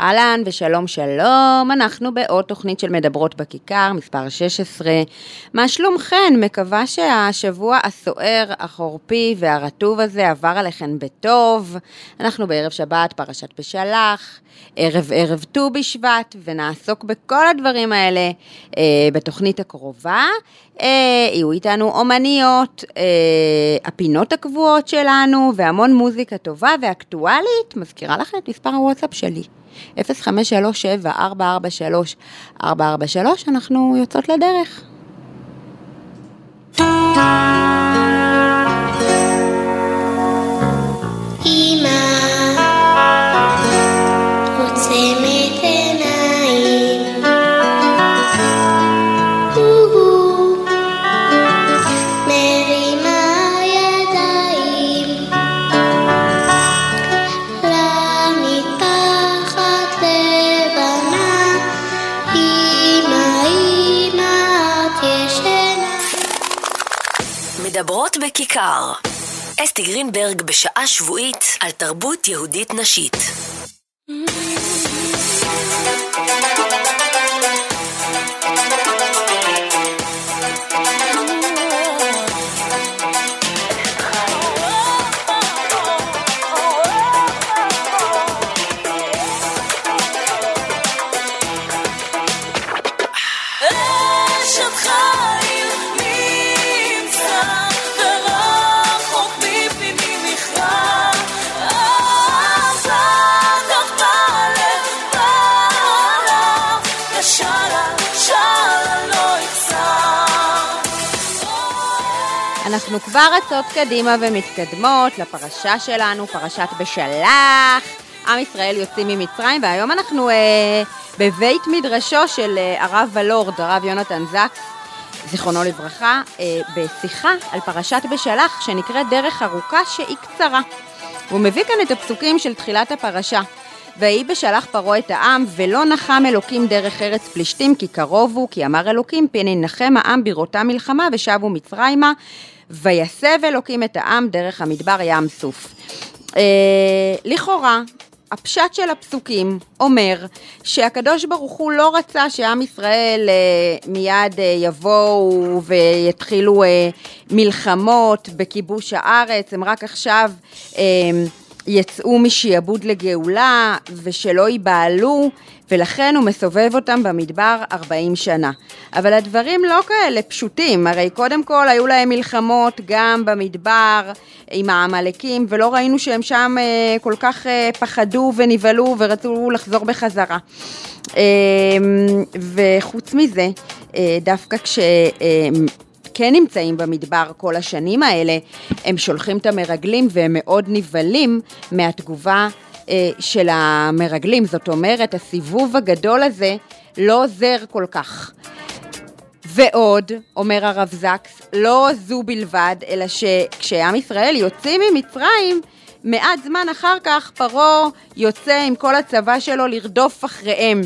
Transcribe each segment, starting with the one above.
אהלן ושלום שלום, אנחנו בעוד תוכנית של מדברות בכיכר, מספר 16. מה שלומכן? מקווה שהשבוע הסוער, החורפי והרטוב הזה עבר עליכן בטוב. אנחנו בערב שבת, פרשת בשלח, ערב ערב ט"ו בשבט, ונעסוק בכל הדברים האלה אה, בתוכנית הקרובה. אה, יהיו איתנו אומניות, אה, הפינות הקבועות שלנו, והמון מוזיקה טובה ואקטואלית. מזכירה לכם את מספר הוואטסאפ שלי. 0537-443-443, אנחנו יוצאות לדרך. מדברות בכיכר. אסתי גרינברג בשעה שבועית על תרבות יהודית נשית. אשת אנחנו כבר רצות קדימה ומתקדמות לפרשה שלנו, פרשת בשלח. עם ישראל יוצאים ממצרים, והיום אנחנו אה, בבית מדרשו של אה, הרב ולורד, הרב יונתן זקס, זיכרונו לברכה, אה, בשיחה על פרשת בשלח, שנקראת דרך ארוכה שהיא קצרה. הוא מביא כאן את הפסוקים של תחילת הפרשה. ויהי בשלח פרעה את העם, ולא נחם אלוקים דרך ארץ פלישתים, כי קרוב הוא, כי אמר אלוקים, פן ינחם העם בראותה מלחמה, ושבו מצרימה, ויסב אלוקים את העם דרך המדבר ים סוף. אה, לכאורה, הפשט של הפסוקים אומר שהקדוש ברוך הוא לא רצה שעם ישראל אה, מיד אה, יבואו ויתחילו אה, מלחמות בכיבוש הארץ, הם רק עכשיו אה, יצאו משעבוד לגאולה ושלא ייבהלו ולכן הוא מסובב אותם במדבר 40 שנה. אבל הדברים לא כאלה פשוטים, הרי קודם כל היו להם מלחמות גם במדבר עם העמלקים ולא ראינו שהם שם אה, כל כך אה, פחדו ונבהלו ורצו לחזור בחזרה. אה, וחוץ מזה, דווקא כש... כן נמצאים במדבר כל השנים האלה, הם שולחים את המרגלים והם מאוד נבהלים מהתגובה אה, של המרגלים. זאת אומרת, הסיבוב הגדול הזה לא עוזר כל כך. ועוד, אומר הרב זקס, לא זו בלבד, אלא שכשעם ישראל יוצאים ממצרים, מעט זמן אחר כך פרעה יוצא עם כל הצבא שלו לרדוף אחריהם.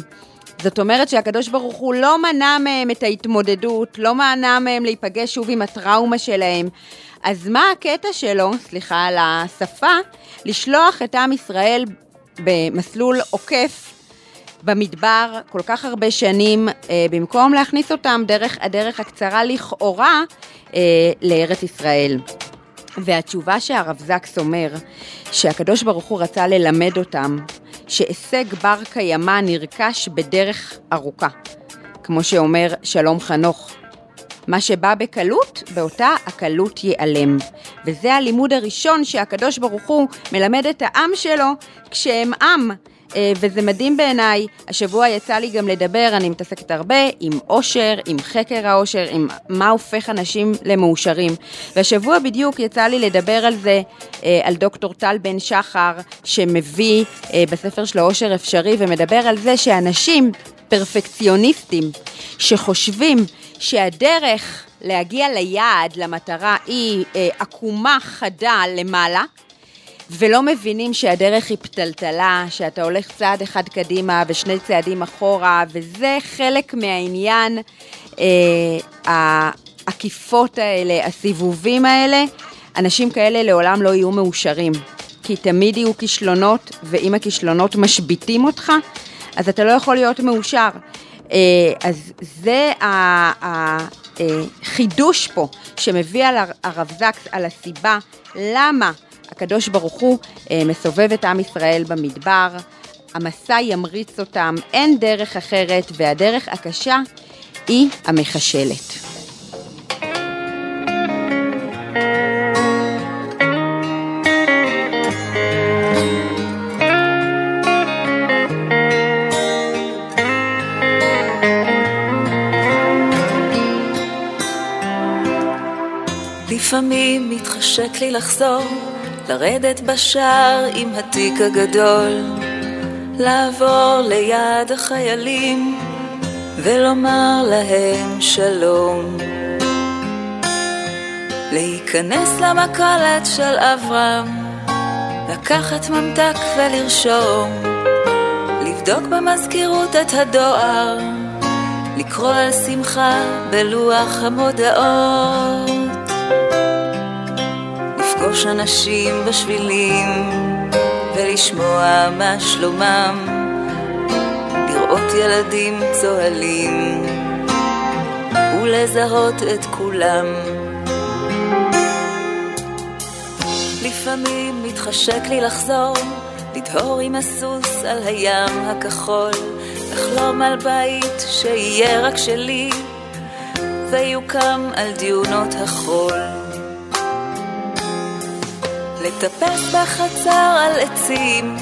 זאת אומרת שהקדוש ברוך הוא לא מנע מהם את ההתמודדות, לא מנע מהם להיפגש שוב עם הטראומה שלהם. אז מה הקטע שלו, סליחה על השפה, לשלוח את עם ישראל במסלול עוקף במדבר כל כך הרבה שנים, אה, במקום להכניס אותם דרך הדרך הקצרה לכאורה אה, לארץ ישראל. והתשובה שהרב זקס אומר, שהקדוש ברוך הוא רצה ללמד אותם שהישג בר קיימא נרכש בדרך ארוכה. כמו שאומר שלום חנוך, מה שבא בקלות, באותה הקלות ייעלם. וזה הלימוד הראשון שהקדוש ברוך הוא מלמד את העם שלו כשהם עם. אה, וזה מדהים בעיניי, השבוע יצא לי גם לדבר, אני מתעסקת הרבה עם אושר, עם חקר האושר, עם מה הופך אנשים למאושרים. והשבוע בדיוק יצא לי לדבר על זה, אה, על דוקטור טל בן שחר, שמביא אה, בספר שלו אושר אפשרי, ומדבר על זה שאנשים פרפקציוניסטים, שחושבים שהדרך להגיע ליעד, למטרה, היא עקומה חדה למעלה, ולא מבינים שהדרך היא פתלתלה, שאתה הולך צעד אחד קדימה ושני צעדים אחורה, וזה חלק מהעניין אה, העקיפות האלה, הסיבובים האלה, אנשים כאלה לעולם לא יהיו מאושרים. כי תמיד יהיו כישלונות, ואם הכישלונות משביתים אותך, אז אתה לא יכול להיות מאושר. אה, אז זה החידוש פה שמביא על הרב זקס, על הסיבה למה הקדוש ברוך הוא אה, מסובב את עם ישראל במדבר, המסע ימריץ אותם, אין דרך אחרת, והדרך הקשה היא המכשלת. לפעמים מתחשק לי לחזור, לרדת בשער עם התיק הגדול, לעבור ליד החיילים ולומר להם שלום. להיכנס למכולת של אברהם, לקחת ממתק ולרשום, לבדוק במזכירות את הדואר, לקרוא על שמחה בלוח המודעות. לפגוש אנשים בשבילים ולשמוע מה שלומם, לראות ילדים צוהלים ולזהות את כולם. לפעמים מתחשק לי לחזור, לדהור עם הסוס על הים הכחול, לחלום על בית שיהיה רק שלי, ויוקם על דיונות החול. לטפס בחצר על עצים,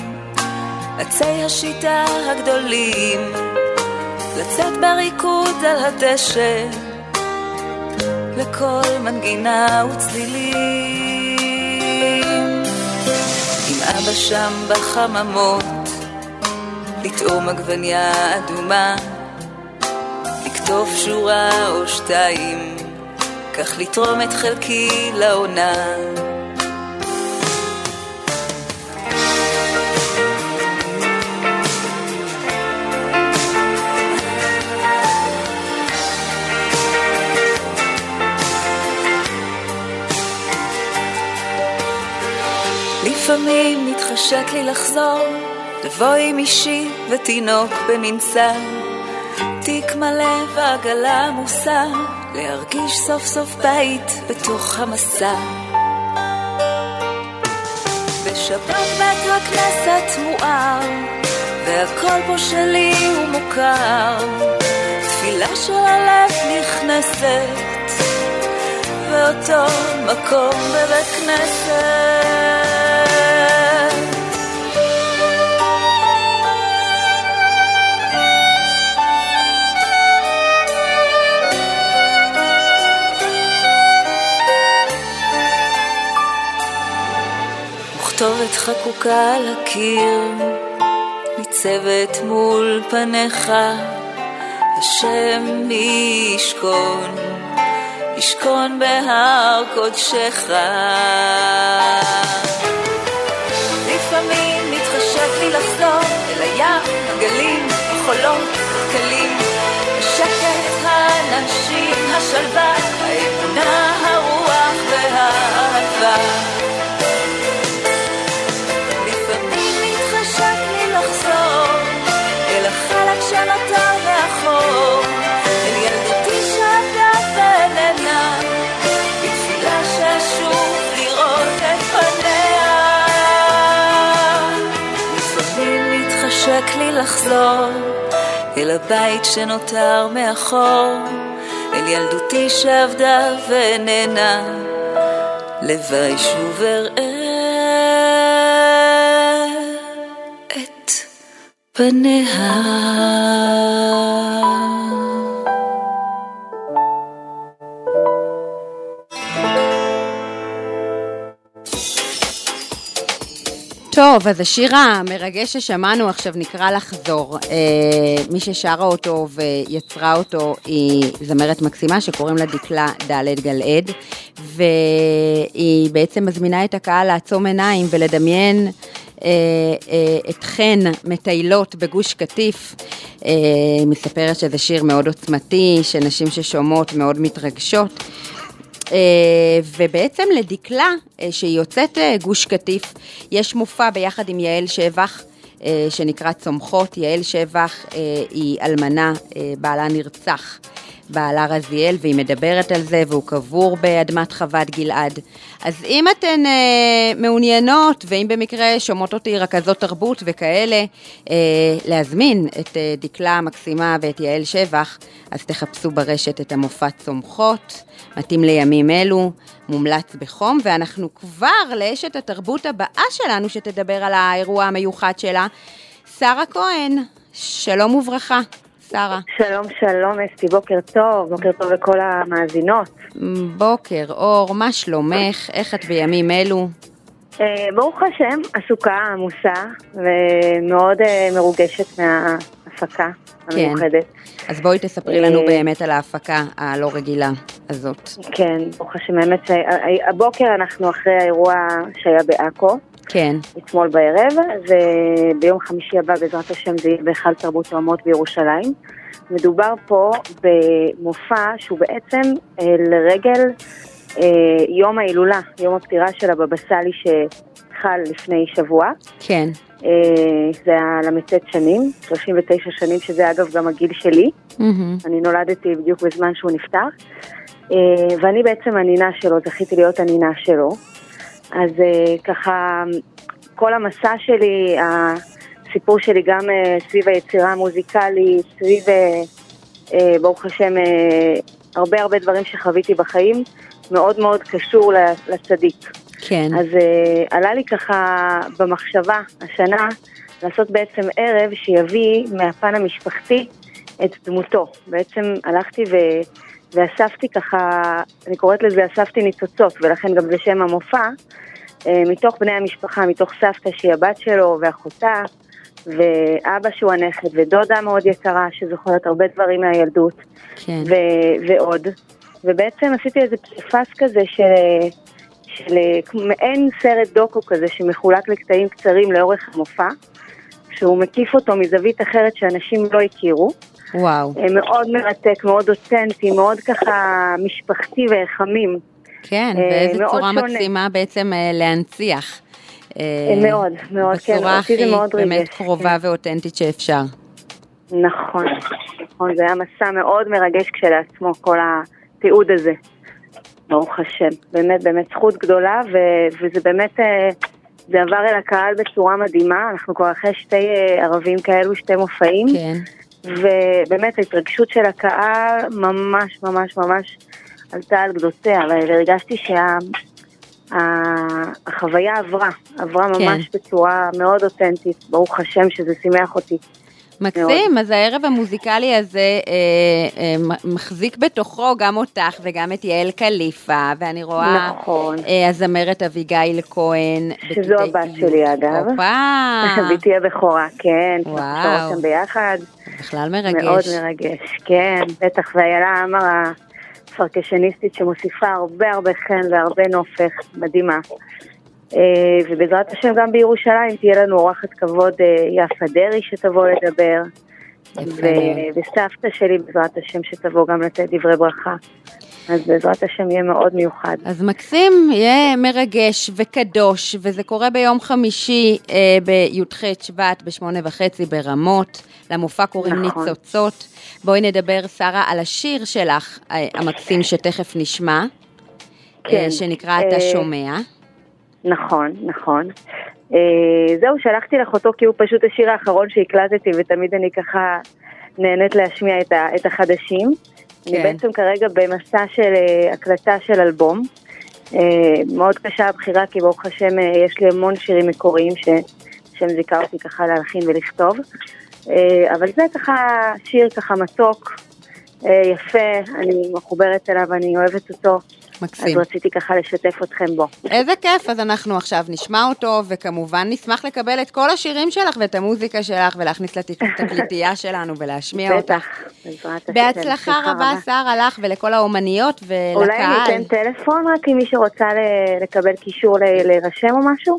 עצי השיטה הגדולים, לצאת בריקוד על הדשא, לכל מנגינה וצלילים. עם אבא שם בחממות, לטעום עגבניה אדומה, לכתוב שורה או שתיים, כך לתרום את חלקי לעונה. לפעמים מתחשק לי לחזור, לבוא עם אישי ותינוק במנסה, תיק מלא ועגלה עמוסה, להרגיש סוף סוף בית בתוך המסע. בשבת בית הכנסת מואר, והכל פה שלי ומוכר, תפילה של הלב נכנסת. באותו מקום בבית כנסת. וכתובת חקוקה על הקיר, ניצבת מול פניך, השם ישכון. ישכון בהר קודשך. לפעמים מתחשק לי לחזור לחזור אל הבית שנותר מאחור, אל ילדותי שעבדה ונהנה, לוואי שוב אראה את פניה. טוב, אז השיר המרגש ששמענו עכשיו נקרא לחזור. אה, מי ששרה אותו ויצרה אותו היא זמרת מקסימה שקוראים לה דקלה ד' גלעד, והיא בעצם מזמינה את הקהל לעצום עיניים ולדמיין אתכן מטיילות בגוש קטיף. מספרת שזה שיר מאוד עוצמתי, שנשים ששומעות מאוד מתרגשות. ובעצם לדקלה, שהיא יוצאת גוש קטיף, יש מופע ביחד עם יעל שבח, שנקרא צומחות. יעל שבח היא אלמנה, בעלה נרצח. בעלה רזיאל, והיא מדברת על זה, והוא קבור באדמת חוות גלעד. אז אם אתן אה, מעוניינות, ואם במקרה שומעות אותי רכזות תרבות וכאלה, אה, להזמין את אה, דקלה המקסימה ואת יעל שבח, אז תחפשו ברשת את המופע צומחות, מתאים לימים אלו, מומלץ בחום, ואנחנו כבר לאשת התרבות הבאה שלנו, שתדבר על האירוע המיוחד שלה, שרה כהן, שלום וברכה. שרה. שלום, שלום אסתי, בוקר טוב, בוקר טוב לכל המאזינות. בוקר אור, מה שלומך? איך את בימים אלו? אה, ברוך השם, עסוקה, עמוסה, ומאוד אה, מרוגשת מההפקה המיוחדת. כן. אז בואי תספרי לנו אה, באמת על ההפקה הלא רגילה הזאת. כן, ברוך השם, באמת, הבוקר אנחנו אחרי האירוע שהיה בעכו. כן. אתמול בערב, וביום חמישי הבא בעזרת השם זה יהיה בהיכל תרבות האומות בירושלים. מדובר פה במופע שהוא בעצם אה, לרגל אה, יום ההילולה, יום הפטירה של הבבא סאלי שחל לפני שבוע. כן. אה, זה היה ל"ט שנים, 39 שנים, שזה אגב גם הגיל שלי. Mm-hmm. אני נולדתי בדיוק בזמן שהוא נפטר. ואני בעצם הנינה שלו, זכיתי להיות הנינה שלו. אז uh, ככה, כל המסע שלי, הסיפור שלי גם uh, סביב היצירה המוזיקלית, סביב, uh, ברוך השם, הרבה הרבה דברים שחוויתי בחיים, מאוד מאוד קשור לצדיק. כן. אז עלה לי ככה במחשבה השנה לעשות בעצם ערב שיביא מהפן המשפחתי את דמותו. בעצם הלכתי ו... ואספתי ככה, אני קוראת לזה אספתי ניצוצות, ולכן גם זה שם המופע, אה, מתוך בני המשפחה, מתוך סבתא שהיא הבת שלו ואחותה, ואבא שהוא הנכד, ודודה מאוד יקרה שזוכרת הרבה דברים מהילדות, כן. ו- ועוד. ובעצם עשיתי איזה פסיפס כזה של, של מעין סרט דוקו כזה שמחולק לקטעים קצרים לאורך המופע, שהוא מקיף אותו מזווית אחרת שאנשים לא הכירו. וואו. אה, מאוד מרתק, מאוד אותנטי, מאוד ככה משפחתי וחמים. כן, אה, באיזה צורה שונה. מקסימה בעצם אה, להנציח. מאוד, מאוד, כן, אותי זה מאוד ריגש. בצורה הכי באמת קרובה כן. ואותנטית שאפשר. נכון, נכון, זה היה מסע מאוד מרגש כשלעצמו, כל התיעוד הזה. ברוך השם, באמת, באמת זכות גדולה, ו- וזה באמת, זה עבר אל הקהל בצורה מדהימה, אנחנו כבר אחרי שתי ערבים כאלו, שתי מופעים. כן. ובאמת ההתרגשות של הקהל ממש ממש ממש עלתה על גדותיה, והרגשתי שהחוויה שה... עברה, עברה כן. ממש בצורה מאוד אותנטית, ברוך השם שזה שימח אותי. מקסים, אז הערב המוזיקלי הזה אה, אה, מחזיק בתוכו גם אותך וגם את יעל קליפה, ואני רואה נכון. אה, הזמרת אביגיל כהן. שזו הבת שלי אגב. הופה. ביתי הבכורה, כן. וואו. שם ביחד. בכלל מרגש. מאוד מרגש, כן, בטח, ואיילה עמר הפרקשניסטית שמוסיפה הרבה הרבה חן והרבה נופך, מדהימה. אה, ובעזרת השם גם בירושלים תהיה לנו אורחת כבוד אה, יפה דרעי שתבוא לדבר. וסבתא שלי בעזרת השם שתבוא גם לתת דברי ברכה. אז בעזרת השם יהיה מאוד מיוחד. אז מקסים, יהיה מרגש וקדוש, וזה קורה ביום חמישי אה, בי"ח שבט בשמונה וחצי ברמות, למופע קוראים נכון. ניצוצות. בואי נדבר, שרה, על השיר שלך, אה, המקסים שתכף נשמע, כן. אה, שנקרא אתה אה, שומע. נכון, נכון. Uh, זהו, שלחתי לך אותו כי הוא פשוט השיר האחרון שהקלטתי, ותמיד אני ככה נהנית להשמיע את, ה, את החדשים. כן. אני בעצם כרגע במסע של uh, הקלטה של אלבום. Uh, מאוד קשה הבחירה, כי ברוך השם uh, יש לי המון שירים מקוריים שהשם זיכה אותי ככה להלחין ולכתוב. אבל זה ככה שיר ככה מתוק, יפה, אני מחוברת אליו, אני אוהבת אותו. מקסים. אז רציתי ככה לשתף אתכם בו. איזה כיף, אז אנחנו עכשיו נשמע אותו, וכמובן נשמח לקבל את כל השירים שלך ואת המוזיקה שלך, ולהכניס לתקליטייה שלנו ולהשמיע אותך. בטח, בעזרת השם. בהצלחה רבה, שרה, לך ולכל האומניות ולקהל. אולי ניתן טלפון רק אם מי שרוצה לקבל קישור להירשם או משהו?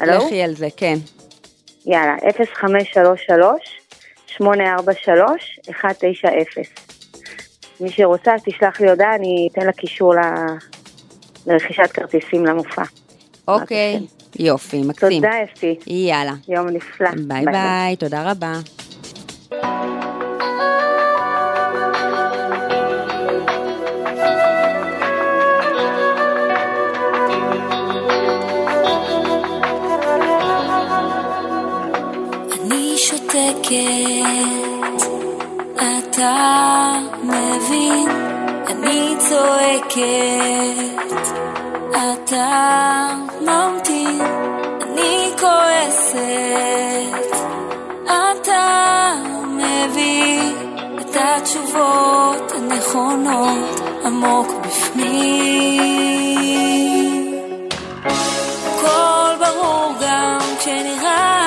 הלו? לכי על זה, כן. יאללה, 0533-843-190. מי שרוצה, תשלח לי הודעה, אני אתן לה קישור ל... לרכישת כרטיסים למופע. אוקיי, יופי, מקסים. תודה, אפי. יאללה. יום נפלא. ביי ביי, תודה רבה. שותקת, אתה מבין, אני צועקת, אתה ממתין, אני כועסת, אתה מביא את התשובות הנכונות עמוק בפנים. הכל ברור גם כשנראה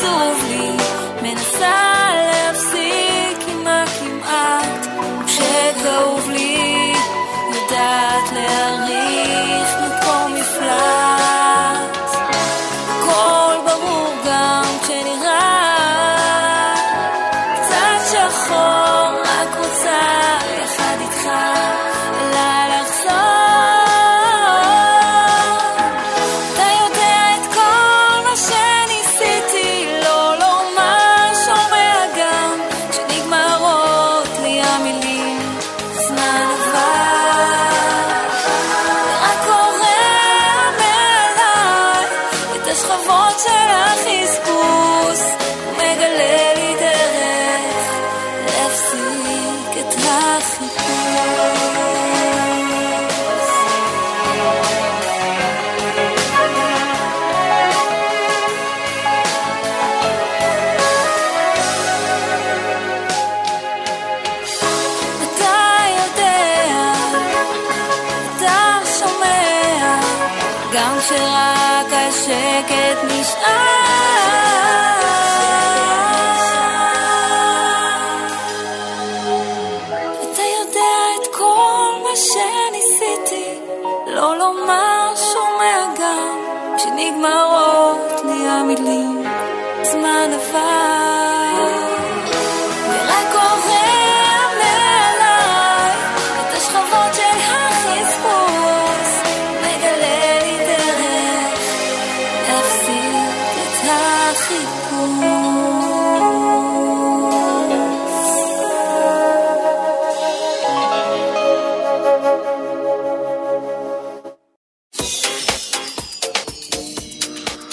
זמן קצוב לי, מנסה להפסיק עם הכמעט, כשכאוב לי, יודעת להעריך מקום מפלט.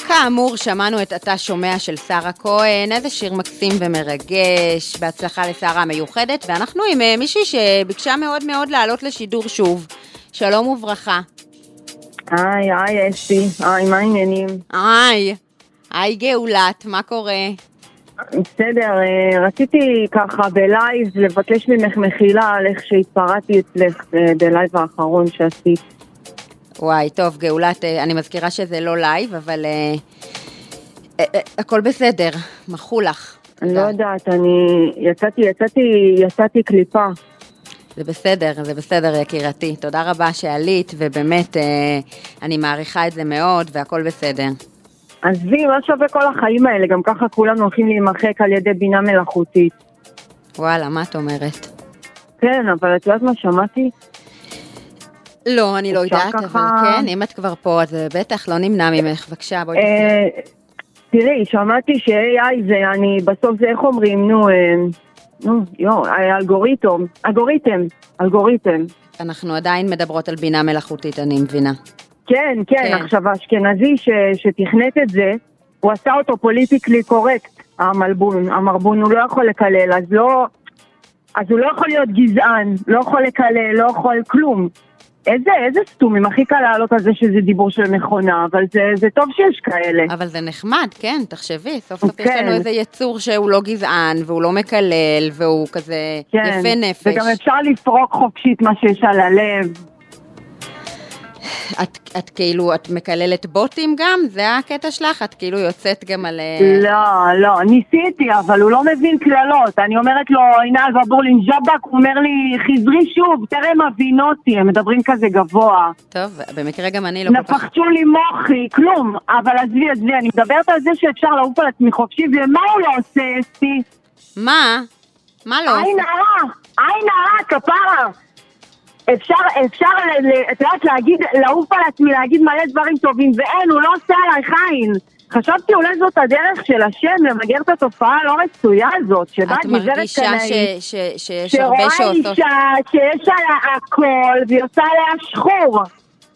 כאמור, שמענו את אתה שומע של שרה כהן, איזה שיר מקסים ומרגש, בהצלחה לשרה המיוחדת, ואנחנו עם אה, מישהי שביקשה מאוד מאוד לעלות לשידור שוב. שלום וברכה. היי, היי אסתי, היי, מה העניינים? היי, היי גאולת, מה קורה? בסדר, אה, רציתי ככה בלייב לבקש ממך מחילה על איך שהתפרעתי אצלך אה, בלייב האחרון שעשית. וואי, טוב, גאולת, אה, אני מזכירה שזה לא לייב, אבל הכל בסדר, מחול לך. אני לא יודעת, אני יצאתי, יצאתי, יצאתי קליפה. זה בסדר, זה בסדר, יקירתי. תודה רבה שעלית, ובאמת, אה, אני מעריכה את זה מאוד, והכל בסדר. עזבי, מה שווה כל החיים האלה? גם ככה כולנו הולכים להימחק על ידי בינה מלאכותית. וואלה, מה את אומרת? כן, אבל את יודעת מה שמעתי? לא, אני לא יודעת, אבל ככה- כן, אם את כבר פה, אז אה, בטח לא נמנע ממך. בבקשה, בואי תסתכלי. אה, תראי, שמעתי ש-AI זה, אני, בסוף זה איך אומרים, נו, אה, נו, יואו, אלגוריתם, אלגוריתם, אלגוריתם. אנחנו עדיין מדברות על בינה מלאכותית, אני מבינה. כן, כן, כן. עכשיו האשכנזי ש, שתכנת את זה, הוא עשה אותו פוליטיקלי קורקט, המלבון, המרבון, הוא לא יכול לקלל, אז לא... אז הוא לא יכול להיות גזען, לא יכול לקלל, לא יכול כלום. איזה, איזה סתומים, הכי קל לעלות על זה שזה דיבור של מכונה, אבל זה, זה טוב שיש כאלה. אבל זה נחמד, כן, תחשבי, סוף סוף יש כן. לנו איזה יצור שהוא לא גזען, והוא לא מקלל, והוא כזה כן, יפה נפש. וגם אפשר לפרוק חופשית מה שיש על הלב. את, את כאילו, את מקללת בוטים גם? זה הקטע שלך? את כאילו יוצאת גם על... אה, לא, לא, ניסיתי, אבל הוא לא מבין קללות. אני אומרת לו, הנה אלבבורלין ג'אבק, הוא אומר לי, חזרי שוב, תראה הם מבינותי, הם מדברים כזה גבוה. טוב, במקרה גם אני לא כל כך... נפחצו לי מוחי, כלום. אבל עזבי, עזבי, אני מדברת על זה שאפשר לעוף על עצמי חופשי, ומה הוא לא עושה, אסתי? מה? מה לא? עין הרע, עין הרע, כפרה. אפשר, אפשר, את יודעת, להגיד, לעוף על עצמי, להגיד מלא דברים טובים, ואין, הוא לא עושה עלייך עין. חשבתי אולי זאת הדרך של השם למגר את התופעה הלא רצויה הזאת, שבאה את גברת מרגישה שיש הרבה שרואה שעושות... אישה שיש עליה הכל, והיא עושה עליה שחור.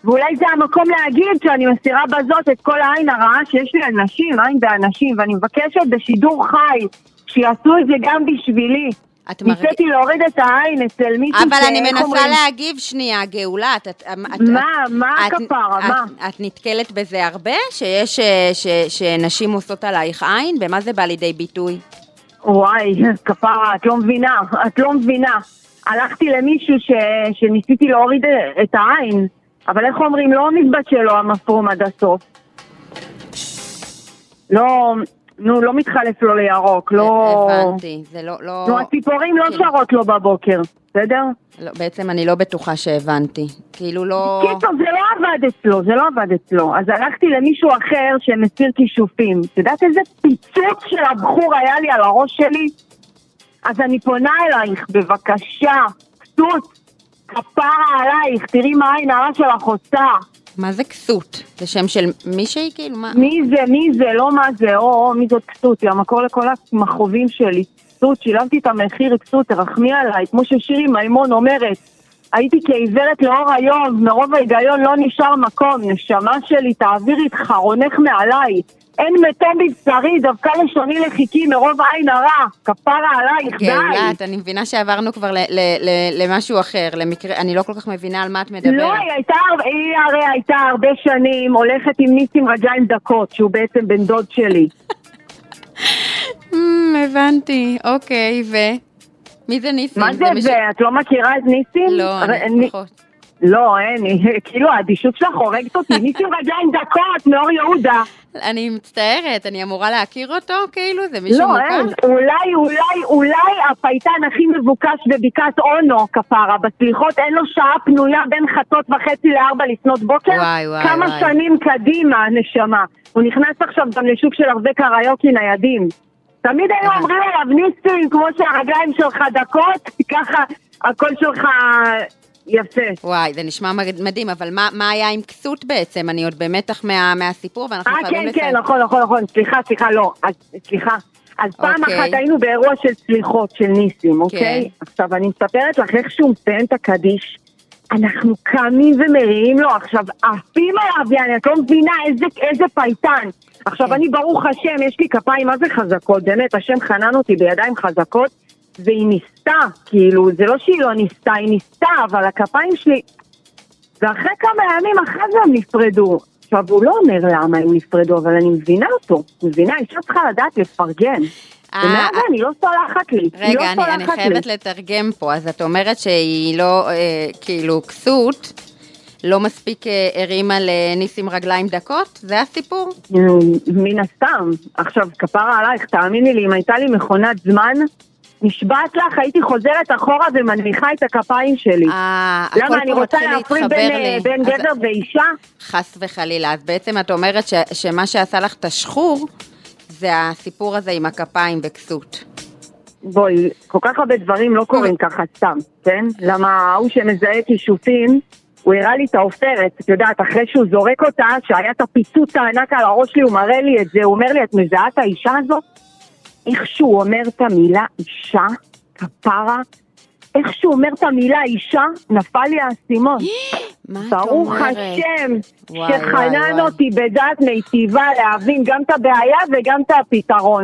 ואולי זה המקום להגיד שאני מסירה בזאת את כל העין הרעה שיש לי על נשים, עין באנשים, ואני מבקשת בשידור חי, שיעשו את זה גם בשבילי. את מרג... ניסיתי להוריד את העין אצל מישהו אבל אני מנסה להגיב שנייה, גאולה. את, את, את, מה, מה את- הכפרה, את, מה? את נתקלת בזה הרבה? שיש, אה, ש, שנשים עושות עלייך עין? במה זה בא לידי ביטוי? וואי, כפרה, את לא מבינה, את לא מבינה. הלכתי למישהו ש... שניסיתי להוריד את העין, אבל איך אומרים, לא מתבשל לו המפרום עד הסוף. לא, נו, לא מתחלף לו לירוק, לא... הבנתי, זה לא... לא... נו, הציפורים לא שרות לו בבוקר, בסדר? לא, בעצם אני לא בטוחה שהבנתי. כאילו לא... קיצור, זה לא עבד אצלו, זה לא עבד אצלו. אז הלכתי למישהו אחר שמסיר כישופים. את יודעת איזה פיצוץ של הבחור היה לי על הראש שלי? אז אני פונה אלייך, בבקשה, כסות, כפרה עלייך, תראי מה העין הרע שלך עושה. מה זה כסות? זה שם של מישהי? כאילו, מה? מי זה, מי זה, לא מה זה, או, או, מי זאת כסות, היא המקור לכל המכאובים שלי. כסות, שילמתי את המחיר, כסות, תרחמי עליי, כמו ששירי מימון אומרת. הייתי כעיוורת לאור היום, מרוב ההיגיון לא נשאר מקום, נשמה שלי, תעבירי את חרונך מעליי. אין מתום בבשרי, דווקא לשוני לחיכי מרוב עין הרע, כפרה עלייך, די. גאולה, את- אני מבינה שעברנו כבר למשהו אחר, למקרה, אני לא כל כך מבינה על מה את מדברת. לא, היא הייתה, היא הרי הייתה הרבה שנים הולכת עם ניסים רגליים דקות, שהוא בעצם בן דוד שלי. אמ, הבנתי, אוקיי, ו... מי זה ניסים? מה זה זה? את לא מכירה את ניסים? לא, אני- פחות. לא, אין, כאילו האדישות שלך הורגת אותי. ניסים רגליים דקות מאור יהודה. אני מצטערת, אני אמורה להכיר אותו, כאילו? זה מישהו לא, אין. מוכר? אולי, אולי, אולי הפייטן הכי מבוקש בבקעת אונו, כפרה, בסליחות, אין לו שעה פנויה בין חצות וחצי לארבע לפנות בוקר? וואי, וואי, כמה וואי. שנים קדימה, נשמה. הוא נכנס עכשיו גם לשוק של הרבה קריוקי ניידים. תמיד היו הבנתי. אומרים עליו ניסים, כמו שהרגליים שלך דקות, ככה הקול שלך יפה. וואי, זה נשמע מד- מדהים, אבל מה, מה היה עם כסות בעצם? אני עוד במתח מה, מהסיפור, ואנחנו אה, חייבים כן, לסיים. כן, נכון, נכון, נכון, סליחה, סליחה, לא, אז סליחה. אז פעם אוקיי. אחת היינו באירוע של סליחות של ניסים, אוקיי? כן. עכשיו, אני מספרת לך איך שהוא מסיים את הקדיש, אנחנו קמים ומריעים לו, עכשיו, עפים עליו, יעני, את לא מבינה איזה, איזה פייטן. עכשיו, כן. אני, ברוך השם, יש לי כפיים מה זה חזקות, באמת, השם חנן אותי בידיים חזקות, והיא ניסתה, כאילו, זה לא שהיא לא ניסתה, היא ניסתה, אבל הכפיים שלי... ואחרי כמה ימים אחרי זה הם נפרדו. עכשיו, הוא לא אומר למה הם נפרדו, אבל אני מבינה אותו. מבינה, אישה צריכה לדעת לפרגן. אה, ומאז זה אני לא סולחת לי. לא רגע, אני, חייבת לי. לתרגם פה, אז את אומרת שהיא לא, אה, כאילו, כסות, לא מספיק אה, הרימה לניסים רגליים דקות? זה הסיפור? מן הסתם. עכשיו, כפרה עלייך, תאמיני לי, אם הייתה לי מכונת זמן, נשבעת לך, הייתי חוזרת אחורה ומנמיכה את הכפיים שלי. אה, הכל למה, אני פה רוצה מתחיל להפריד להתחבר בין, לי. אה, בין אז- גבר ואישה? חס וחלילה. אז בעצם את אומרת ש, שמה שעשה לך את השחור, זה הסיפור הזה עם הכפיים וכסות. בואי, כל כך הרבה דברים לא קורים ככה סתם, כן? למה ההוא שמזהה כישופים, הוא הראה לי את העופרת, את יודעת, אחרי שהוא זורק אותה, שהיה את הפיצוץ הענק על הראש שלי, הוא מראה לי את זה, הוא אומר לי, את מזהה את האישה הזאת? איך שהוא אומר את המילה אישה, כפרה, איך שהוא אומר את המילה אישה, נפל לי האסימון. ברוך? השם, שחנן. אותי בדעת מיטיבה להבין גם את הבעיה וגם את הפתרון.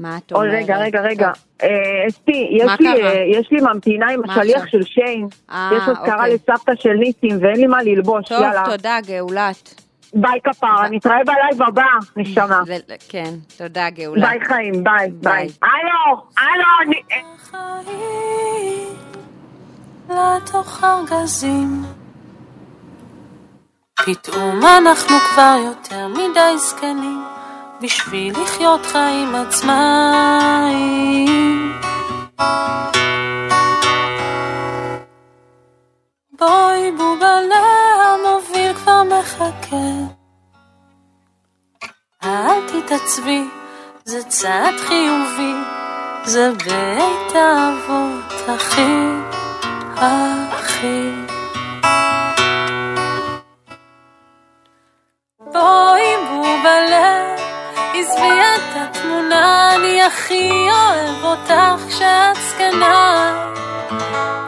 מה את או אומרת? רגע, רגע, רגע. אה, אסתי, יש לי? אה, יש לי ממתינה עם השליח? של שיין. אה, יש אזכרה אוקיי. לסבתא של ניסים ואין לי מה ללבוש, טוב, יאללה. תודה, גאולת. ביי כפרה, נתראה בלייב הבא, נשמה. כן, תודה, גאולת. ביי חיים, ביי, ביי. הלו, הלו, לתוך ארגזים. פתאום אנחנו כבר יותר מדי זקנים בשביל לחיות חיים עצמאיים. בואי בובלה מחכה. אל תתעצבי, זה צעד חיובי, זה בית האבות הכי, הכי. בואי בובלה, עזבי התמונה, אני הכי אוהב אותך כשאת זקנה.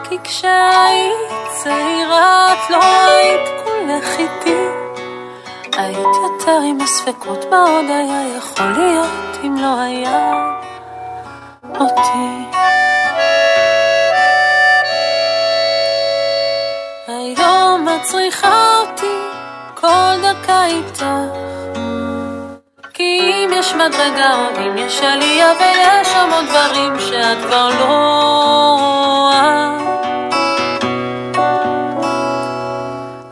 כי כשהיית צעירה את לא היית כולך איתי. היית יותר עם הספקות מה עוד היה יכול להיות אם לא היה אותי. היום את צריכה אותי כל דקה איתך כי אם יש מדרגה או אם יש עלייה ויש המון דברים שאת כבר לא רואה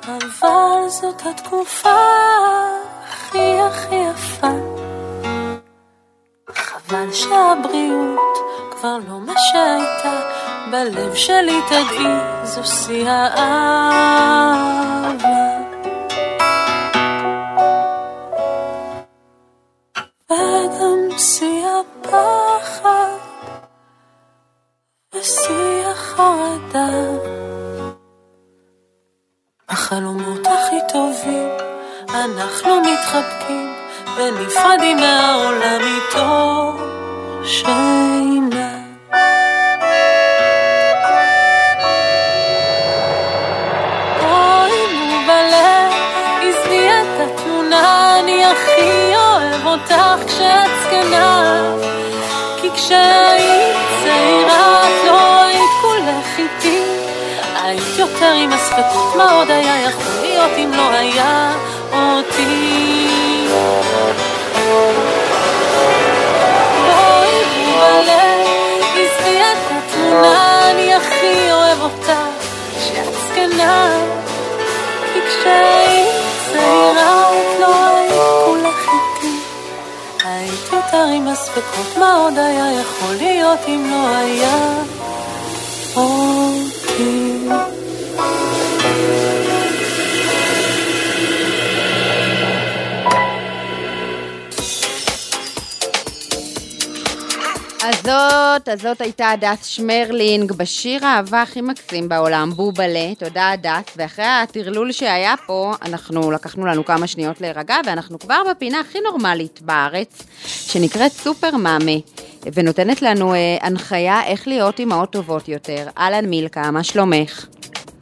אבל זאת התקופה הכי הכי יפה. חבל שהבריאות כבר לא מה שהייתה, בלב שלי תדעי, זו שיא האהבה. ונפרדים מהעולם מתוך שינה. בואי נו בלב, עזבי את התמונה, אני הכי אוהב אותך כשאת זקנה. כי כשהיית צעירה את לא היית כולך איתי. היית יותר עם הספקות, מה עוד היה יכול להיות אם לא היה אותי? זקנה. כי כשהיית צעירה את לא היית כולך איתי. היית יותר עם הספקות, מה עוד היה יכול להיות אם לא היה אותי? זאת, אז זאת הייתה הדס שמרלינג בשיר האהבה הכי מקסים בעולם, בובלה, תודה הדס, ואחרי הטרלול שהיה פה, אנחנו לקחנו לנו כמה שניות להירגע, ואנחנו כבר בפינה הכי נורמלית בארץ, שנקראת סופר מאמה, ונותנת לנו אה, הנחיה איך להיות אימהות טובות יותר. אהלן מילקה, מה שלומך?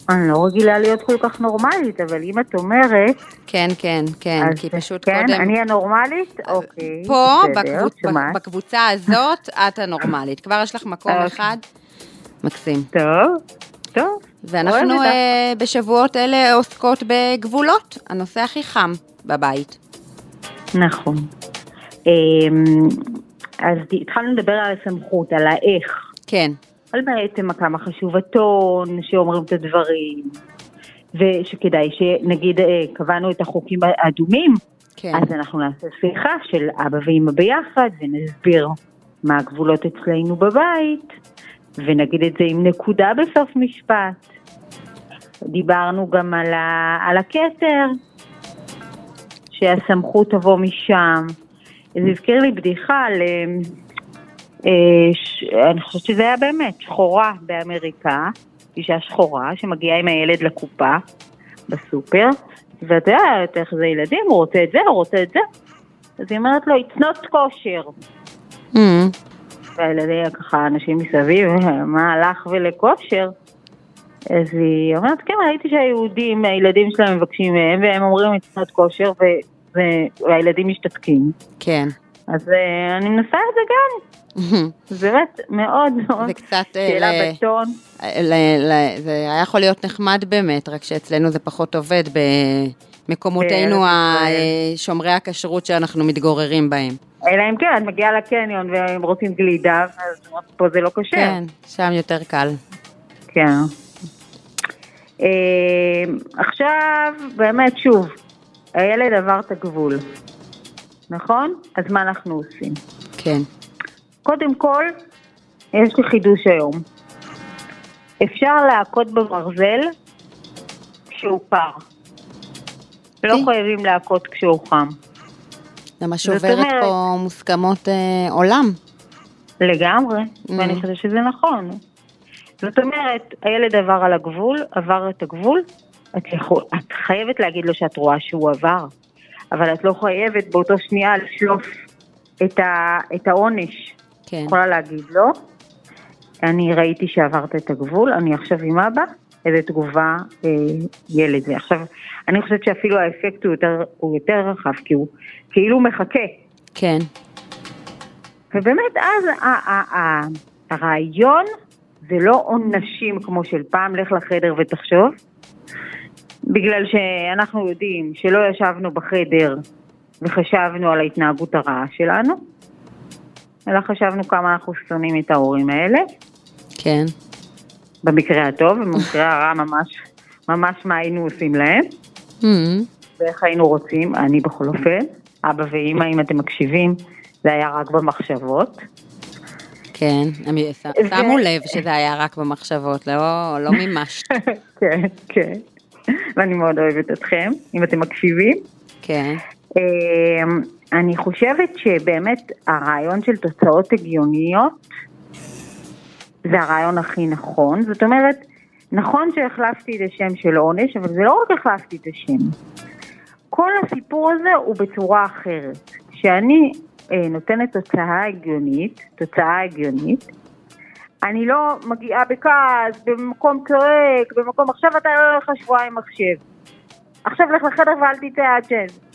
אני לא רגילה להיות כל כך נורמלית, אבל אם את אומרת... כן, כן, כן, כי פשוט כן, קודם... אני הנורמלית? אוקיי, פה, בסדר, בקבוצ... בקבוצה הזאת, את הנורמלית. כבר יש לך מקום אוקיי. אחד. מקסים. טוב, טוב. ואנחנו. אה, בשבועות אלה עוסקות בגבולות, הנושא הכי חם בבית. נכון. אמ, אז התחלנו לדבר על הסמכות, על האיך. כן, על בעצם כמה חשוב הטון, שאומרים את הדברים, ושכדאי שנגיד אה, קבענו את החוקים האדומים, כן. אז אנחנו נעשה שיחה של אבא ואמא ביחד ונסביר מה הגבולות אצלנו בבית, ונגיד את זה עם נקודה בסוף משפט. דיברנו גם על, ה, על הכתר, שהסמכות תבוא משם. זה הזכיר לי בדיחה על, אה, ש, אני חושבת שזה היה באמת שחורה באמריקה, אישה שחורה שמגיעה עם הילד לקופה בסופר, ואתה יודע איך זה ילדים, הוא רוצה את זה, הוא רוצה את זה. אז היא אומרת לו, it's not kosher. Mm, והילדים, ככה, אנשים מסביב, מה הלך ולכושר? אז היא אומרת, כן, ראיתי שהיהודים, הילדים שלהם מבקשים מהם, והם אומרים לקנות כושר, ו- והילדים משתתקים. כן. אז אה, אני מנסה את זה גם. זה באמת מאוד מאוד זה קצת... אה, שאלה ל- בטון. ל- ל- זה היה יכול להיות נחמד באמת, רק שאצלנו זה פחות עובד במקומותינו ה- ישראל. שומרי הכשרות שאנחנו מתגוררים בהם. אלא אם כן, את מגיעה לקניון והם רוצים גלידה, אז פה זה לא כשר. כן, שם יותר קל. כן. אה, עכשיו, באמת, שוב, הילד עבר את הגבול, נכון? אז מה אנחנו עושים? כן. קודם כל, יש לי חידוש היום. אפשר להכות בברזל כשהוא קר. לא כן. חייבים להכות כשהוא חם. זה מה שעוברת פה מוסכמות אה, עולם. לגמרי, Mm. ואני חושבת שזה נכון. זאת אומרת, הילד עבר על הגבול, עבר את הגבול, את, יכול, את חייבת להגיד לו שאת רואה שהוא עבר, אבל את לא חייבת באותו שנייה לשלוף את, ה, את העונש. כן. יכולה להגיד לו, אני ראיתי שעברת את הגבול, אני עכשיו עם אבא, איזה תגובה אה, ילד. ועכשיו, אני חושבת שאפילו האפקט הוא יותר, הוא יותר רחב, כי הוא כאילו מחכה. כן. ובאמת אז ה- ה- ה- הרעיון זה לא עונשים כמו של פעם, לך לחדר ותחשוב, בגלל שאנחנו יודעים שלא ישבנו בחדר וחשבנו על ההתנהגות הרעה שלנו, אלא חשבנו כמה אנחנו שונאים את ההורים האלה, כן. במקרה הטוב, ובמקרה הרע ממש, ממש מה היינו עושים להם, Mm, ואיך היינו רוצים, אני בכל אופן, אבא ואימא, אם אתם מקשיבים, זה היה רק במחשבות. כן. הם שמו לב שזה היה רק במחשבות, לא לא מימשת. כן, כן. ואני מאוד אוהבת אתכם, אם אתם מקשיבים. כן. אני חושבת שבאמת הרעיון של תוצאות הגיוניות זה הרעיון הכי נכון. זאת אומרת, נכון שהחלפתי את השם של עונש, אבל זה לא רק החלפתי את השם. כל הסיפור הזה הוא בצורה אחרת. כשאני אה, נותנת תוצאה הגיונית, תוצאה הגיונית, אני לא מגיעה בכעס, במקום צועק, במקום עכשיו אתה לא הולך לך שבועיים מחשב. עכשיו לך לחדר ואל תצא עד שן.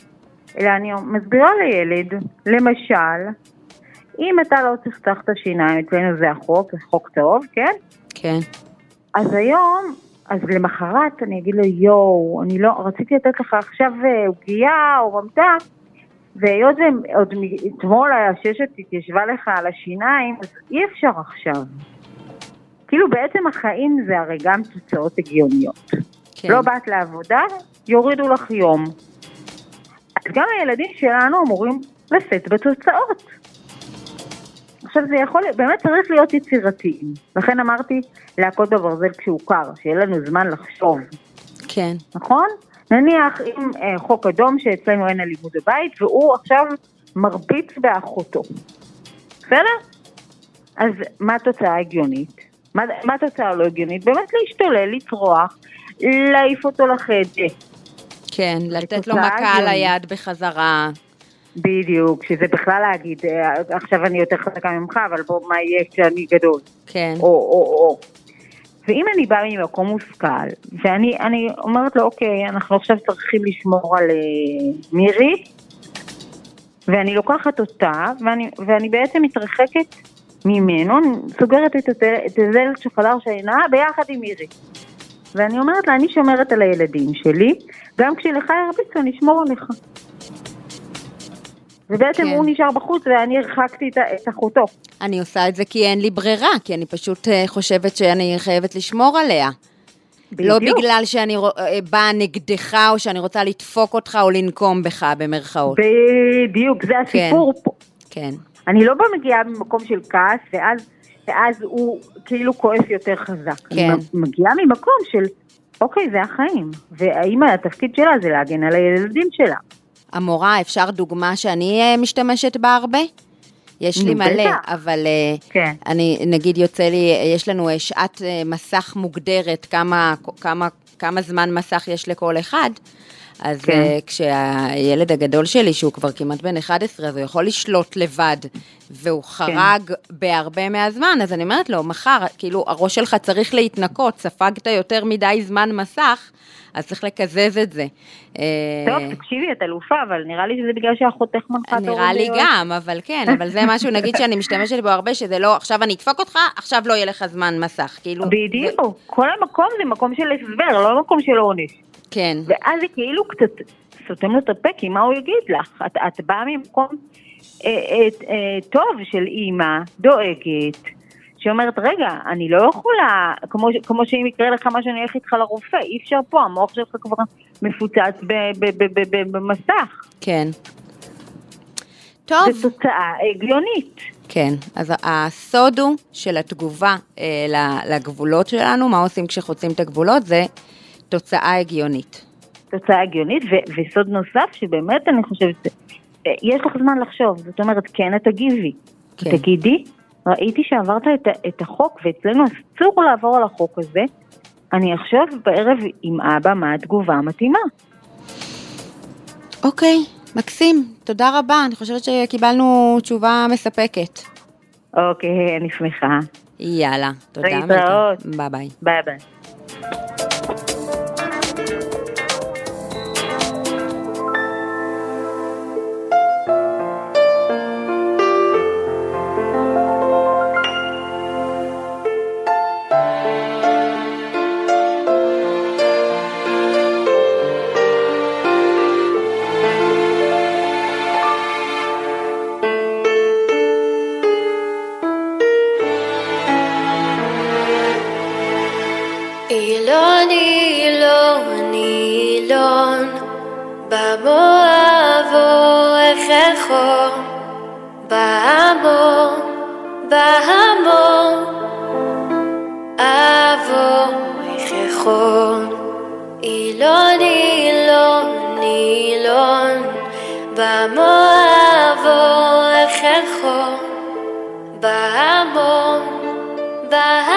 אלא אני מסבירה לילד, למשל, אם אתה לא תפתח את השיניים, אצלנו זה החוק, זה חוק טוב, כן? כן. אז היום, אז למחרת אני אגיד לו, יואו, אני לא, רציתי לתת לך עכשיו אה, עוגייה או ממתק, והיות ועוד אתמול הששת התיישבה לך על השיניים, אז אי אפשר עכשיו. כאילו בעצם החיים זה הרי גם תוצאות הגיוניות. כן. לא באת לעבודה, יורידו לך יום. אז גם הילדים שלנו אמורים לשאת בתוצאות. עכשיו זה יכול, באמת צריך להיות יצירתיים. לכן אמרתי להכות בברזל כשהוא קר, שיהיה לנו זמן לחשוב, כן. נכון? נניח עם אה, חוק אדום שאצלנו אין אלימות בבית, והוא עכשיו מרביץ באחותו. בסדר? אז מה התוצאה ההגיונית? מה, מה התוצאה הלא הגיונית? באמת להשתולל, לצרוח, להעיף אותו לחדר. כן, לתת לו מכה על. היד בחזרה. בדיוק, שזה בכלל להגיד, אה, עכשיו אני יותר חזקה ממך, אבל בוא, מה יהיה כשאני גדול? כן. או, או, או. ואם אני באה ממקום מושכל, ואני אני אומרת לו, אוקיי, אנחנו עכשיו צריכים לשמור על אה, מירי, ואני לוקחת אותה, ואני, ואני בעצם מתרחקת ממנו, אני סוגרת את הדלת של חדר שינה ביחד עם מירי. ואני אומרת לה, אני שומרת על הילדים שלי, גם כשלך ירביצו, אני אשמור עליך. ובעצם כן. הוא נשאר בחוץ ואני הרחקתי את, אחותו. אני עושה את זה כי אין לי ברירה, כי אני פשוט אה, חושבת שאני חייבת לשמור עליה. לא בדיוק. בגלל שאני אה, באה נגדך, או שאני רוצה לדפוק אותך או לנקום בך, במרכאות. בדיוק, זה הסיפור פה. כן. אני לא מגיעה ממקום של כעס, ואז, ואז הוא כאילו כועס יותר חזק. כן. מגיעה ממקום של, אוקיי, זה החיים. והאמא, התפקיד שלה זה להגן על הילדים שלה. המורה, אפשר דוגמה שאני אה, משתמשת בה הרבה? יש לי מלא, בטח. אבל אה, כן. אני, נגיד יוצא לי, אה, יש לנו שעת מסך מוגדרת, כמה, כמה, כמה זמן מסך יש לכל אחד, אז כן. כן. כשהילד הגדול שלי, שהוא כבר כמעט בן 11, אז הוא יכול לשלוט לבד, והוא כן. חרג בהרבה מהזמן, אז אני אומרת לו, מחר, כאילו, הראש שלך צריך להתנקות, ספגת יותר מדי זמן מסך, אז צריך לקזז את זה. טוב, אה, תקשיבי, את אלופה, אבל נראה לי שזה בגלל שהחותך מנחה נראה לי גם, אבל כן, אבל זה משהו, נגיד שאני משתמשת בו הרבה, שזה לא, עכשיו אני אדפוק אותך, עכשיו לא יהיה לך זמן מסך, כאילו... בדיוק, כל המקום זה מקום של הסבר, לא מקום של עונש. כן, ואז זה כאילו קצת סותם לו את הפה, כי מה הוא יגיד לך? את, את באה ממקום אה, אה, אה, טוב של אימא, דואגת, שאומרת, רגע, אני לא יכולה, כמו, כמו שאם יקרה לך משהו, אני אלך איתך לרופא, אי אפשר פה, המוח שלך כבר מפוצץ במסך. כן. טוב. זו תוצאה הגיונית. כן, אז הסוד הוא של התגובה אה, לגבולות שלנו, מה עושים כשחוצים את הגבולות, זה תוצאה הגיונית. תוצאה הגיונית, ו- וסוד נוסף שבאמת אני חושבת, אה, יש לך זמן לחשוב, זאת אומרת, כן, את תגיבי. כן. תגידי, ראיתי שעברת את, את החוק, ואצלנו אסור לעבור על החוק הזה, אני אחשוב בערב עם אבא מה התגובה המתאימה. אוקיי, מקסים, תודה רבה, אני חושבת שקיבלנו תשובה מספקת. אוקיי, אני שמחה. יאללה, תודה. להתראות. ביי ביי. ביי ביי. אילון, במואב אורכךו, בהמון, בהמון, אבורכךו. אילון, אילון, אילון, במואב אורכךו, בהמון, בהמון.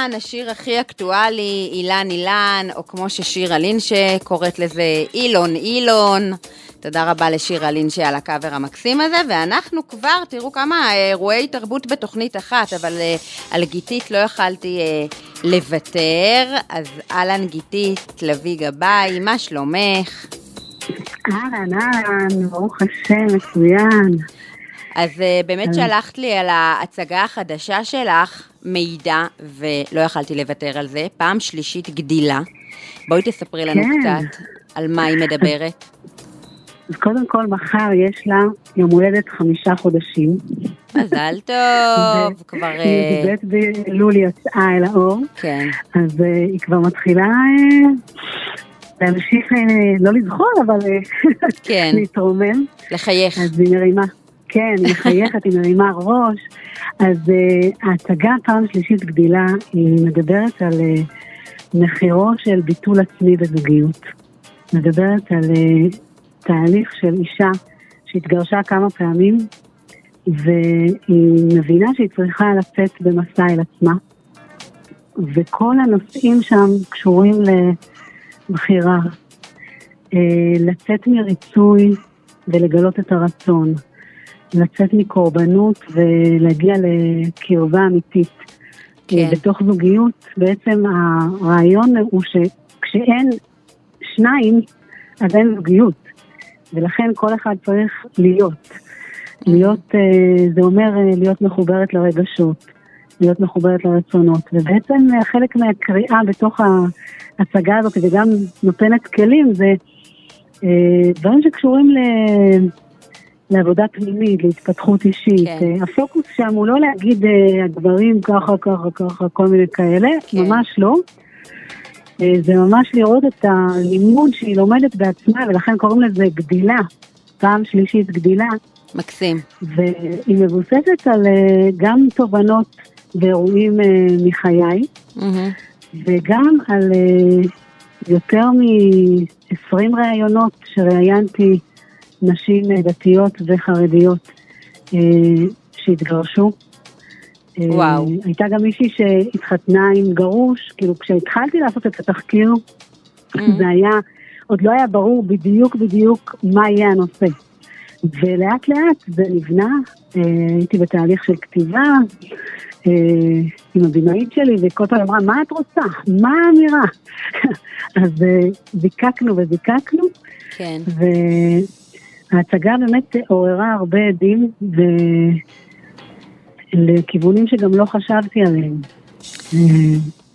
כמובן, השיר הכי אקטואלי, אילן אילן, או כמו ששירה לינשה קוראת לזה, אילון אילון. תודה רבה לשירה לינשה על הקאבר המקסים הזה, ואנחנו כבר, תראו כמה אירועי תרבות בתוכנית אחת, אבל אה, על גיתית לא יכלתי אה, לוותר, אז אהלן גיתית, לביא גבאי, מה שלומך? אהלן, אהלן, ברוך השם, מצוין. אז uh, באמת שלחת לי על ההצגה החדשה שלך מידע, ולא יכלתי לוותר על זה. פעם שלישית גדילה. בואי תספרי לנו כן. קצת על מה היא מדברת. אז קודם כל, מחר יש לה יום הולדת חמישה חודשים. מזל טוב, כבר... אה, היא ב' באלול יצאה אל האור, כן, אז אה, היא כבר מתחילה אה, להמשיך, אה, לא לזחול, אבל אה, כן. להתרומם. לחייך. אז היא מרימה, כן, היא מחייכת, היא מרימה ראש. אז uh, ההצגה פעם שלישית גדילה, היא מדברת על uh, מחירו של ביטול עצמי בזוגיות. מדברת על uh, תהליך של אישה שהתגרשה כמה פעמים, והיא מבינה שהיא צריכה לצאת במסע אל עצמה. וכל הנושאים שם קשורים לבחירה, לצאת מריצוי ולגלות את הרצון. לצאת מקורבנות ולהגיע לקרבה אמיתית. כן. בתוך זוגיות, בעצם הרעיון הוא שכשאין שניים, אז אין זוגיות. ולכן כל אחד צריך להיות. להיות, אה, זה אומר אה, להיות מחוברת לרגשות, להיות מחוברת לרצונות. ובעצם אה, חלק מהקריאה בתוך ההצגה הזאת, וגם נותנת כלים, זה דברים שקשורים ל... לעבודה פנימית, להתפתחות אישית. כן. כן. הפוקוס שם הוא לא להגיד אה, הגברים ככה, ככה, ככה, כל מיני כאלה, כן. ממש לא. אה, זה ממש לראות את הלימוד שהיא לומדת בעצמה, ולכן קוראים לזה גדילה, פעם שלישית גדילה, מקסים. והיא מבוססת על אה, גם תובנות ואירועים אה, מחיי, מהמם. וגם על אה, יותר מ-20 ראיונות שראיינתי נשים אה, דתיות וחרדיות אה, שהתגרשו. אה, וואו. הייתה גם מישהי שהתחתנה עם גרוש, כאילו כשהתחלתי לעשות את התחקיר, זה היה, עוד לא היה ברור בדיוק בדיוק מה יהיה הנושא. ולאט לאט זה נבנה, הייתי בתהליך של כתיבה עם הבמאית שלי, וכל פעם אמרה, מה את רוצה? מה האמירה? אז זיקקנו וזיקקנו, כן. וההצגה באמת עוררה הרבה עדים, ולכיוונים שגם לא חשבתי עליהם.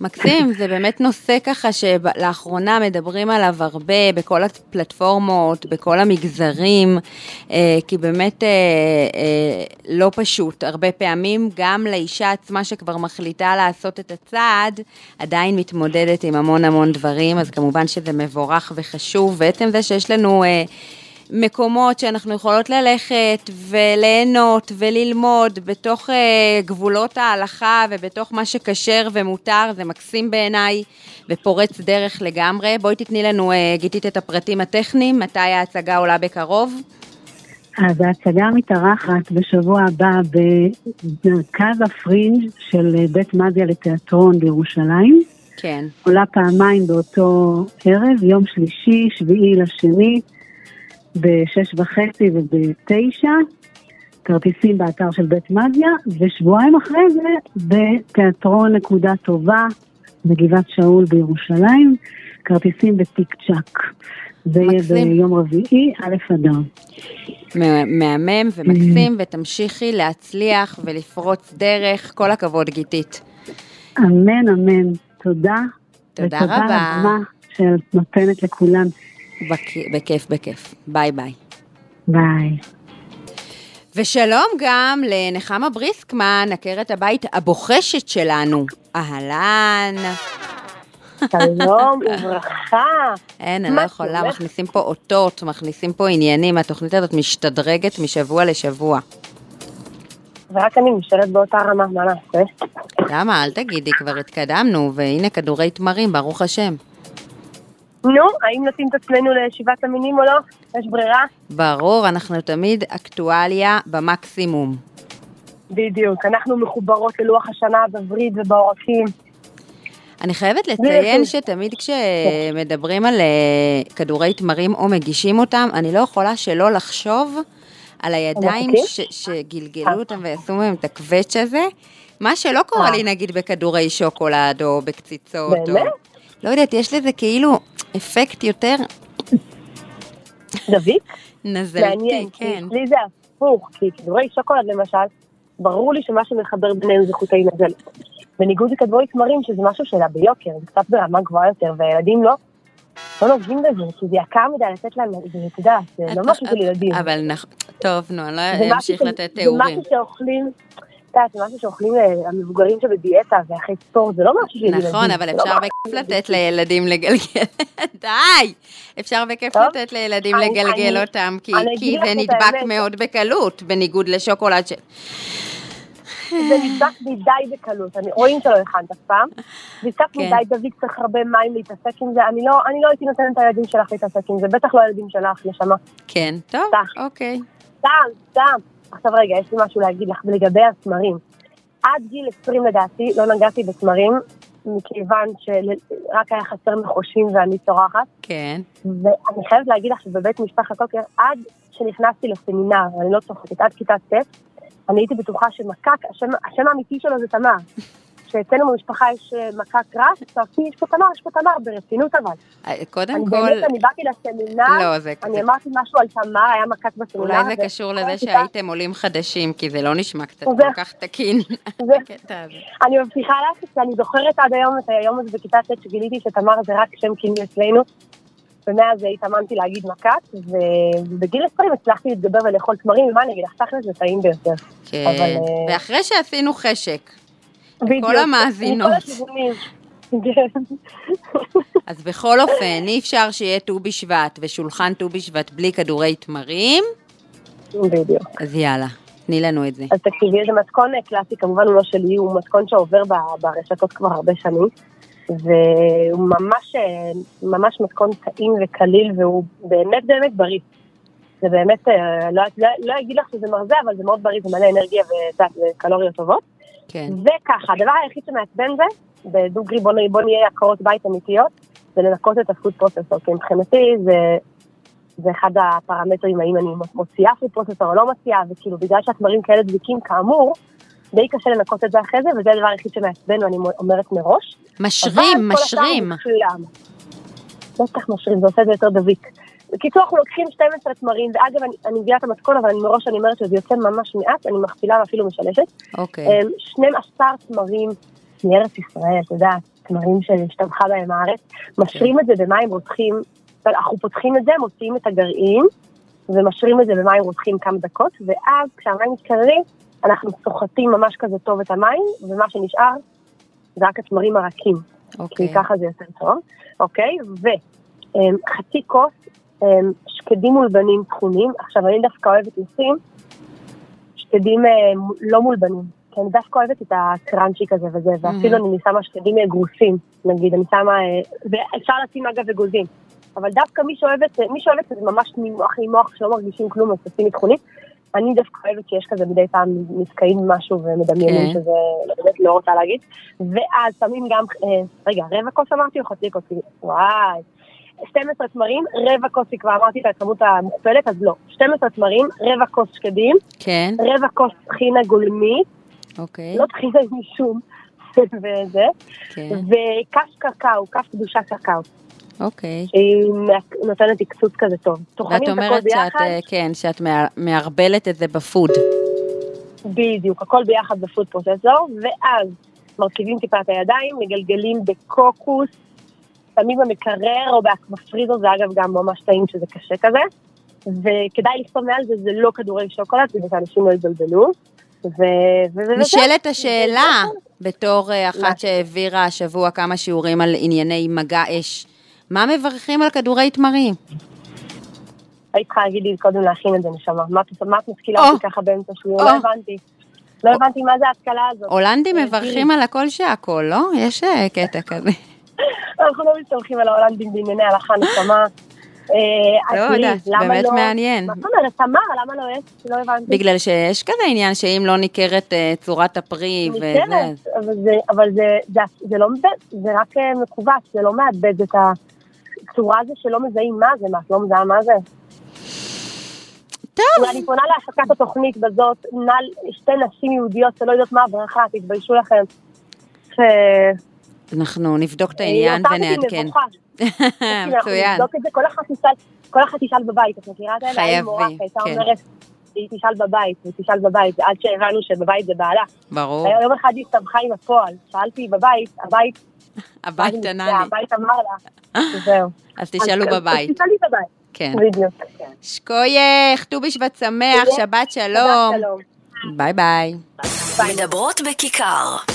מקסים, זה באמת נושא ככה שלאחרונה מדברים עליו הרבה בכל הפלטפורמות, בכל המגזרים, אה, כי באמת אה, אה, לא פשוט. הרבה פעמים גם לאישה עצמה שכבר מחליטה לעשות את הצעד, עדיין מתמודדת עם המון המון דברים, אז כמובן שזה מבורך וחשוב, ועצם זה שיש לנו... אה, מקומות שאנחנו יכולות ללכת וליהנות וללמוד בתוך uh, גבולות ההלכה ובתוך מה שכשר ומותר, זה מקסים בעיניי ופורץ דרך לגמרי. בואי תתני לנו, uh, גיתית, את הפרטים הטכניים, מתי ההצגה עולה בקרוב? אז ההצגה מתארחת בשבוע הבא במרכז הפרינג' של אה, בית מדיה לתיאטרון בירושלים. כן. עולה פעמיים באותו ערב, יום שלישי, שביעי לשני, בשש וחצי ובתשע, כרטיסים באתר של בית מדיה, ושבועיים אחרי זה בתיאטרון נקודה טובה בגבעת שאול בירושלים, כרטיסים בטיק צ'אק. זה יהיה. ביום רביעי, א' אדר. מה- מהמם ומקסים, ותמשיכי להצליח ולפרוץ דרך. כל הכבוד, גיתית. אמן, אמן. תודה. תודה ותודה רבה. רבה שאת נותנת לכולם. בכ- בכיף, בכיף. ביי ביי. ביי. ושלום גם לנחמה בריסקמן, עקרת הבית הבוחשת שלנו. אהלן. שלום וברכה. אין, אני לא יכולה? מכניסים פה אותות, מכניסים פה עניינים, התוכנית הזאת משתדרגת משבוע לשבוע. ורק אני נשארת באותה רמה, מה נעשה? למה? אל תגידי, כבר התקדמנו, והנה כדורי תמרים, ברוך השם. נו, האם נשים את עצמנו לישיבת המינים או לא? יש ברירה? ברור, אנחנו תמיד אקטואליה במקסימום. בדיוק, אנחנו מחוברות ללוח השנה בווריד ובעורקים. אני חייבת לציין שתמיד כשמדברים על אה, כדורי תמרים או מגישים אותם, אני לא יכולה שלא לחשוב על הידיים. ש- שגלגלו אותם ועשו מהם את הקווץ' הזה. מה שלא קורה אה. לי נגיד בכדורי שוקולד או בקציצות. או- באמת? לא יודעת, יש לזה כאילו אפקט יותר דוד? נזלתי, כן. אצלי זה הפוך, כי כדורי שוקולד למשל, ברור לי שמה שמחבר בינינו זה חוטי נזלת. בניגוד לכדורי תמרים, שזה משהו שלה ביוקר, זה קצת ברמה גבוהה יותר, והילדים לא, לא נוגעים בזה, כי זה יקר מדי לתת להם, זה, יודעת, זה לא משהו של ילדים. אבל נכון, טוב, נו, אני לא אמשיך לתת תיאורים. זה משהו שאוכלים, יודעת, זה משהו שאוכלים אה, המבוגרים שבדיאטה ואחרי ספורט, זה לא משהו של ילדים. נכון, אבל לא אפשר בכיף לתת לילדים לגלגל, די! אפשר בכיף. לתת לילדים לגלגל אותם, כי זה נדבק. מאוד בקלות, בניגוד לשוקולד ש... זה נדבק מדי בקלות, אני- רואים שלא הכנת אף פעם. נדבק כן. מדי, דוד צריך הרבה מים להתעסק עם זה, אני לא אני לא הייתי נותנת לילדים שלך להתעסק עם זה, בטח לא הילדים שלך, נשמה. כן, טוב. אוקיי. סתם, סתם. עכשיו רגע, יש לי משהו להגיד לך לגבי התמרים. עד גיל 20 לדעתי לא נגעתי בתמרים, מכיוון שרק היה חסר נחושים ואני צורחת. כן. ואני חייבת להגיד לך שבבית משפחת קוקר, עד שנכנסתי לסמינר, אני לא צוחקת, עד כיתה ט', אני הייתי בטוחה שמקק, השם, השם האמיתי שלו זה תמר. שאצלנו במשפחה יש אה, מקק רס, צועקים, יש פה תמר, יש פה תמר, ברצינות אבל. אה, קודם אני כל, באמת, אני באתי לסמינר, לא, זה- אני זה- אמרתי משהו על תמר, היה מקק בסמינר. אולי זה ו- קשור לזה שהייתם עולים חדשים, כי זה לא נשמע קצת כל כך תקין, הקטע הזה. אני מבטיחה לך שאני זוכרת עד היום את היום הזה בכיתה ט' שגיליתי שתמר זה רק שם כינוי אצלנו. ומאז התאמנתי להגיד ו- ובגיל 20 הצלחתי להתגבר ולאכול תמרים, ומה אני אגיד לך, תכל'ס זה טעים ביותר. כן, אבל, אה, ואחרי שעשינו חשק, בדיוק, כל המאזינות. מכל הכיוונים. כן. אז בכל אופן, אי אפשר שיהיה ט"ו בשבט ושולחן ט"ו בשבט בלי כדורי תמרים, בדיוק. אז יאללה, תני לנו את זה. אז תקשיבי, זה מתכון קלאסי, כמובן הוא לא שלי, הוא מתכון שעובר ברשתות כבר הרבה שנים, והוא ממש, אה, ממש מתכון טעים וקליל, והוא באמת באמת בריא. זה באמת, אה, לא, לא, לא אגיד לך שזה מרזה, אבל זה מאוד בריא, זה מלא אנרגיה וקלוריות טובות. כן. וככה, הדבר היחיד שמעצבן זה, בדוגרי בוא, בוא נהיה עקרות בית אמיתיות, זה לנקות את הפוד פרוססור, כי מבחינתי זה, זה אחד הפרמטרים, האם אני מוציאה פוד פרוססור או לא מוציאה, וכאילו בגלל שהתמרים כאלה דביקים כאמור, די קשה לנקות את זה אחרי זה, וזה הדבר היחיד שמעצבן, ואני אומרת מראש. משרים, משרים. בטח משרים, זה עושה את זה יותר דביק. בקיצור, אנחנו לוקחים 12 תמרים, ואגב, אני, אני מביאה את המתכון, אבל אני מראש אני אומרת שזה יוצא ממש מעט, אני מכפילה ואפילו משלשת. אוקיי. אמ, 12 תמרים מארץ ישראל, אתה יודע, תמרים שהשתבחה בהם הארץ, משרים את זה במים רותחים, אנחנו פותחים את זה, מוציאים את הגרעין, ומשרים את זה במים רותחים כמה דקות, ואז כשהמים מתקררים, אנחנו סוחטים ממש כזה טוב את המים, ומה שנשאר זה רק התמרים הרכים, אוקיי. כי ככה זה יותר טוב, אוקיי? וחצי כוס אמ, שקדים מולבנים טחונים, עכשיו אני דווקא אוהבת לשים שקדים אה, לא מולבנים, כי אני דווקא אוהבת את הקראנצ'י כזה וזה, ואפילו אני שמה שקדים אה, גרוסים, נגיד, אני שמה, אה, ואפשר לשים אגב אגוזים, אבל דווקא מי שאוהבת, מי שאוהבת זה ממש ממוח למוח שלא מרגישים כלום, אז תשימי טחונית. אני דווקא אוהבת שיש כזה מדי פעם נתקעים משהו ומדמיינים כן. שזה, באמת לא רוצה להגיד. ואז שמים גם, אה, רגע, רבע כוס אמרתי או חצי כוס? וואי. 12 תמרים, רבע כוס, כבר אמרתי את הכמות המוכפלת, אז לא. 12 תמרים, רבע כוס שקדים, כן, רבע כוס טחינה גולמית, אוקיי. לא טחינה עם שום, וזה, כן, וכף קקאו, כף קדושה קקאו, אוקיי. שהיא נותנת עקצוץ כזה טוב. טוחנים ואת את הכל אומרת שאת, אה, כן, שאת מע- מערבלת את זה בפוד. בדיוק, הכל ביחד בפוד פרוססור, ואז מרכיבים טיפה את הידיים, מגלגלים בקוקוס, שמים במקרר או בפריזר, זה אגב גם ממש טעים שזה קשה כזה, וכדאי לכתוב מעל זה, זה לא כדורי שוקולד, כדי שאנשים לא יתבלבלו. ו... ו- ו- נשאלת. השאלה, בתור אה, אחת שהעבירה השבוע כמה שיעורים על ענייני מגע אש, מה מברכים על כדורי תמרים? היית צריכה להגיד לי קודם להכין את זה, נשמה. מה את משכילה או. אותי ככה באמצע שיעור? לא הבנתי. לא הבנתי מה זה ההשכלה הזאת. הולנדים אה, מברכים על הכל שהכל, לא? יש אה, קטע כזה. אנחנו לא מסתמכים על ההולנדים בענייני הלכה, נשמה. לא אז לי, יודעת, באמת לא- מעניין. מה זאת אומרת, תמר, למה לא יש? לא הבנתי. בגלל שיש כזה עניין שאם לא ניכרת אה, צורת הפרי וזה, ניכרת, אבל זה, לא מאבד, זה רק אה, מכווץ, זה לא מאבד את הצורה הזו שלא מזהים מה זה, מה, את לא מזהה מה זה? טוב. ואני פונה להפקת התוכנית בזאת, שתי נשים יהודיות שלא יודעות מה הברכה, תתביישו לכם. אנחנו נבדוק את העניין ונעדכן. מצוין. נבדוק את זה, כל אחת תשאל, בבית, את מכירה את האלה? היה לי כן. אומרת, היא תשאל בבית, היא תשאל בבית, עד שהבנו שבבית זה בעלה. ברור. יום אחד היא הסתבכה עם הפועל, שאלתי בבית, הבית, הבית ענה לי. הבית אמר לה, זהו. אז תשאלו בבית. אז תשאלי בבית. כן. בדיוק. שקוייך, ט"ו בשבט שמח, שבת שלום. ביי ביי. מדברות בכיכר.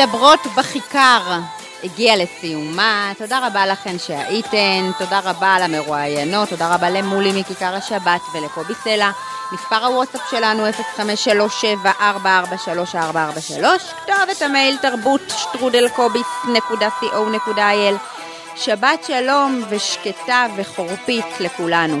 מדברות בכיכר הגיעה לסיומה. תודה רבה לכן שהייתן, תודה רבה למרואיינות, תודה רבה למולי מכיכר השבת ולקובי סלע. מספר הוואטסאפ שלנו 0537443443, כתובת המייל תרבות שטרודלקוביס.co.il. שבת שלום ושקטה וחורפית לכולנו.